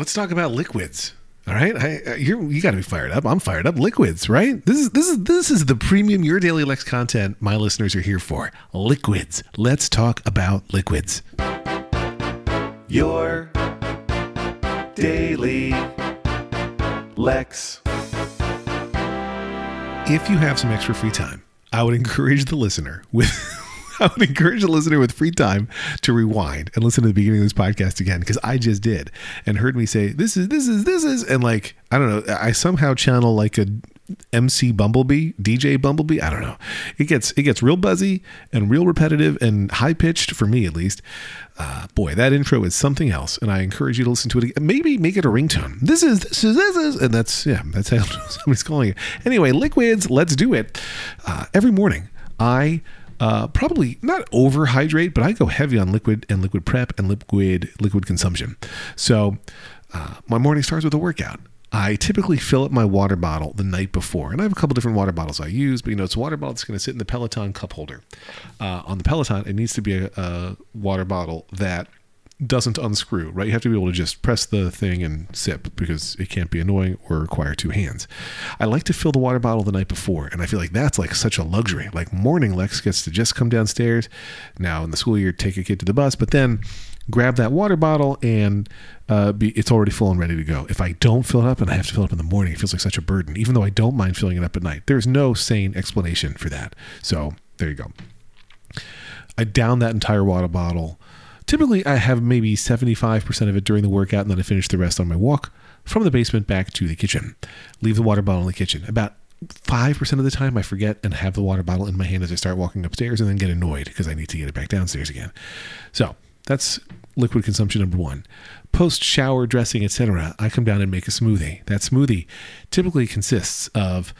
let's talk about liquids. All right, I, uh, you're, you got to be fired up. I'm fired up. Liquids, right? This is this is this is the premium your daily Lex content my listeners are here for. Liquids. Let's talk about liquids. Your daily Lex. If you have some extra free time, I would encourage the listener with I would encourage the listener with free time to rewind and listen to the beginning of this podcast again because I just did and heard me say this is this is this is and like I don't know I somehow channel like a MC Bumblebee, DJ Bumblebee. I don't know. It gets it gets real buzzy and real repetitive and high pitched for me at least. Uh, boy, that intro is something else, and I encourage you to listen to it. Again. Maybe make it a ringtone. This is this is this is, and that's yeah, that's how somebody's calling it. Anyway, liquids. Let's do it. Uh, every morning, I uh, probably not overhydrate, but I go heavy on liquid and liquid prep and liquid liquid consumption. So uh, my morning starts with a workout. I typically fill up my water bottle the night before, and I have a couple different water bottles I use. But you know, it's a water bottle that's going to sit in the Peloton cup holder. Uh, on the Peloton, it needs to be a, a water bottle that doesn't unscrew, right? You have to be able to just press the thing and sip because it can't be annoying or require two hands. I like to fill the water bottle the night before, and I feel like that's like such a luxury. Like morning Lex gets to just come downstairs. Now in the school year, take a kid to the bus, but then grab that water bottle and uh, be, it's already full and ready to go. If I don't fill it up and I have to fill it up in the morning, it feels like such a burden, even though I don't mind filling it up at night. There's no sane explanation for that. So there you go. I down that entire water bottle Typically, I have maybe 75% of it during the workout, and then I finish the rest on my walk from the basement back to the kitchen. Leave the water bottle in the kitchen. About 5% of the time, I forget and have the water bottle in my hand as I start walking upstairs and then get annoyed because I need to get it back downstairs again. So that's liquid consumption number one. Post shower, dressing, etc., I come down and make a smoothie. That smoothie typically consists of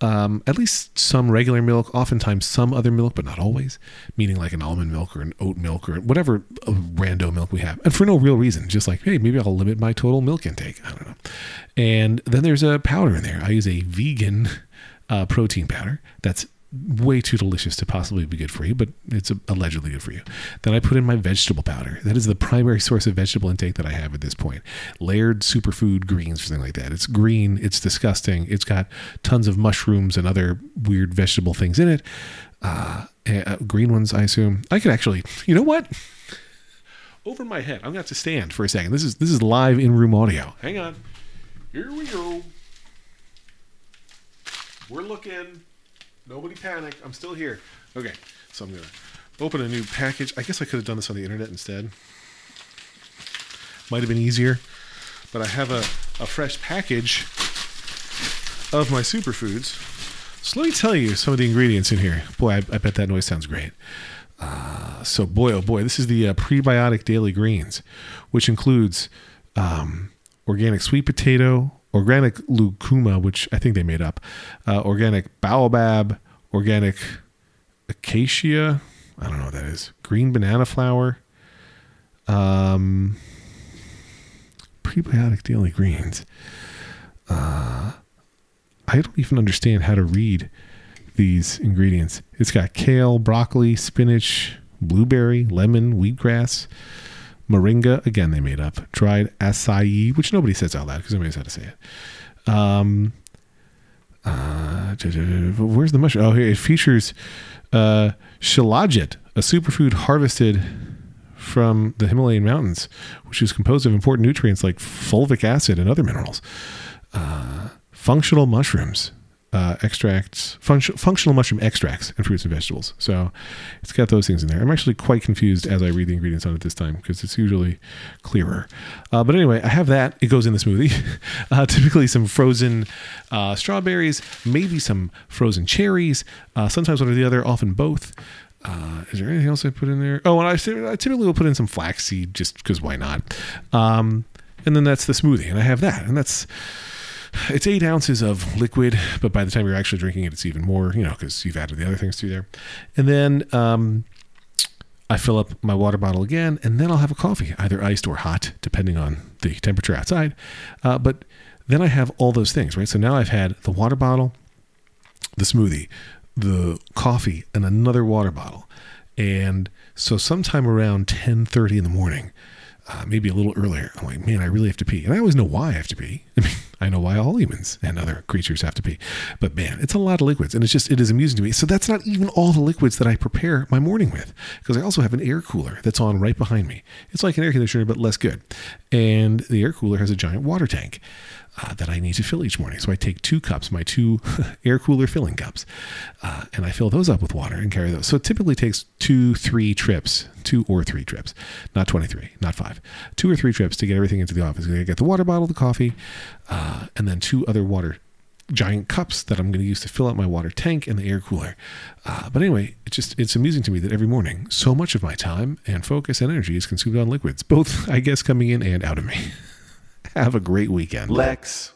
um, at least some regular milk, oftentimes some other milk, but not always, meaning like an almond milk or an oat milk or whatever rando milk we have. And for no real reason, just like, hey, maybe I'll limit my total milk intake. I don't know. And then there's a powder in there. I use a vegan uh, protein powder that's way too delicious to possibly be good for you, but it's allegedly good for you. Then I put in my vegetable powder. That is the primary source of vegetable intake that I have at this point. Laird Superfood greens or something like that. It's green, it's disgusting. It's got tons of mushrooms and other weird vegetable things in it. Uh, uh, green ones, I assume. I could actually, you know what? Over my head, I'm gonna have to stand for a second. This is this is live in room audio. Hang on. Here we go. We're looking. Nobody panic. I'm still here. Okay, so I'm gonna open a new package. I guess I could have done this on the internet instead. Might have been easier, but I have a, a fresh package of my superfoods. So let me tell you some of the ingredients in here. Boy, I, I bet that noise sounds great. Uh, so boy, oh boy, this is the uh, prebiotic daily greens, which includes um, organic sweet potato, organic lucuma, which I think they made up, uh, organic baobab, organic acacia. I don't know what that is. Green banana flower. Um, prebiotic daily greens. Uh, I don't even understand how to read these ingredients. It's got kale, broccoli, spinach, blueberry, lemon, wheatgrass, moringa. Again, they made up. Dried acai, which nobody says out loud because nobody knows how to say it. Um, uh, where's the mushroom? Oh, here it features uh, shilajit, a superfood harvested from the Himalayan mountains, which is composed of important nutrients like fulvic acid and other minerals. Uh, functional mushrooms, uh, extracts, func- functional mushroom extracts, and fruits and vegetables. So it's got those things in there. I'm actually quite confused as I read the ingredients on it this time because it's usually clearer. Uh, but anyway, I have that. It goes in the smoothie. Uh, typically, some frozen uh, strawberries, maybe some frozen cherries, uh, sometimes one or the other, often both. Uh, is there anything else I put in there? Oh, and I, I typically will put in some flaxseed just because why not? Um, and then that's the smoothie, and I have that, and that's it's eight ounces of liquid, but by the time you're actually drinking it, it's even more, you know, because you've added the other things to there. And then um, I fill up my water bottle again, and then I'll have a coffee, either iced or hot, depending on the temperature outside. Uh, but then I have all those things, right? So now I've had the water bottle, the smoothie, the coffee, and another water bottle. And so sometime around 10:30 in the morning, uh, maybe a little earlier. I'm like, man, I really have to pee. And I always know why I have to pee. I mean, I know why all humans and other creatures have to pee. But man, it's a lot of liquids. And it's just, it is amusing to me. So that's not even all the liquids that I prepare my morning with. Because I also have an air cooler that's on right behind me. It's like an air conditioner, but less good. And the air cooler has a giant water tank uh, that I need to fill each morning. So I take two cups, my two air cooler filling cups, uh, and I fill those up with water and carry those. So it typically takes two, three trips, two or three trips, not 23, not five, two or three trips to get everything into the office. I get the water bottle, the coffee, uh, and then two other water giant cups that I'm going to use to fill up my water tank and the air cooler. Uh, but anyway, it's just it's amusing to me that every morning so much of my time and focus and energy is consumed on liquids, both I guess coming in and out of me. Have a great weekend. Lex.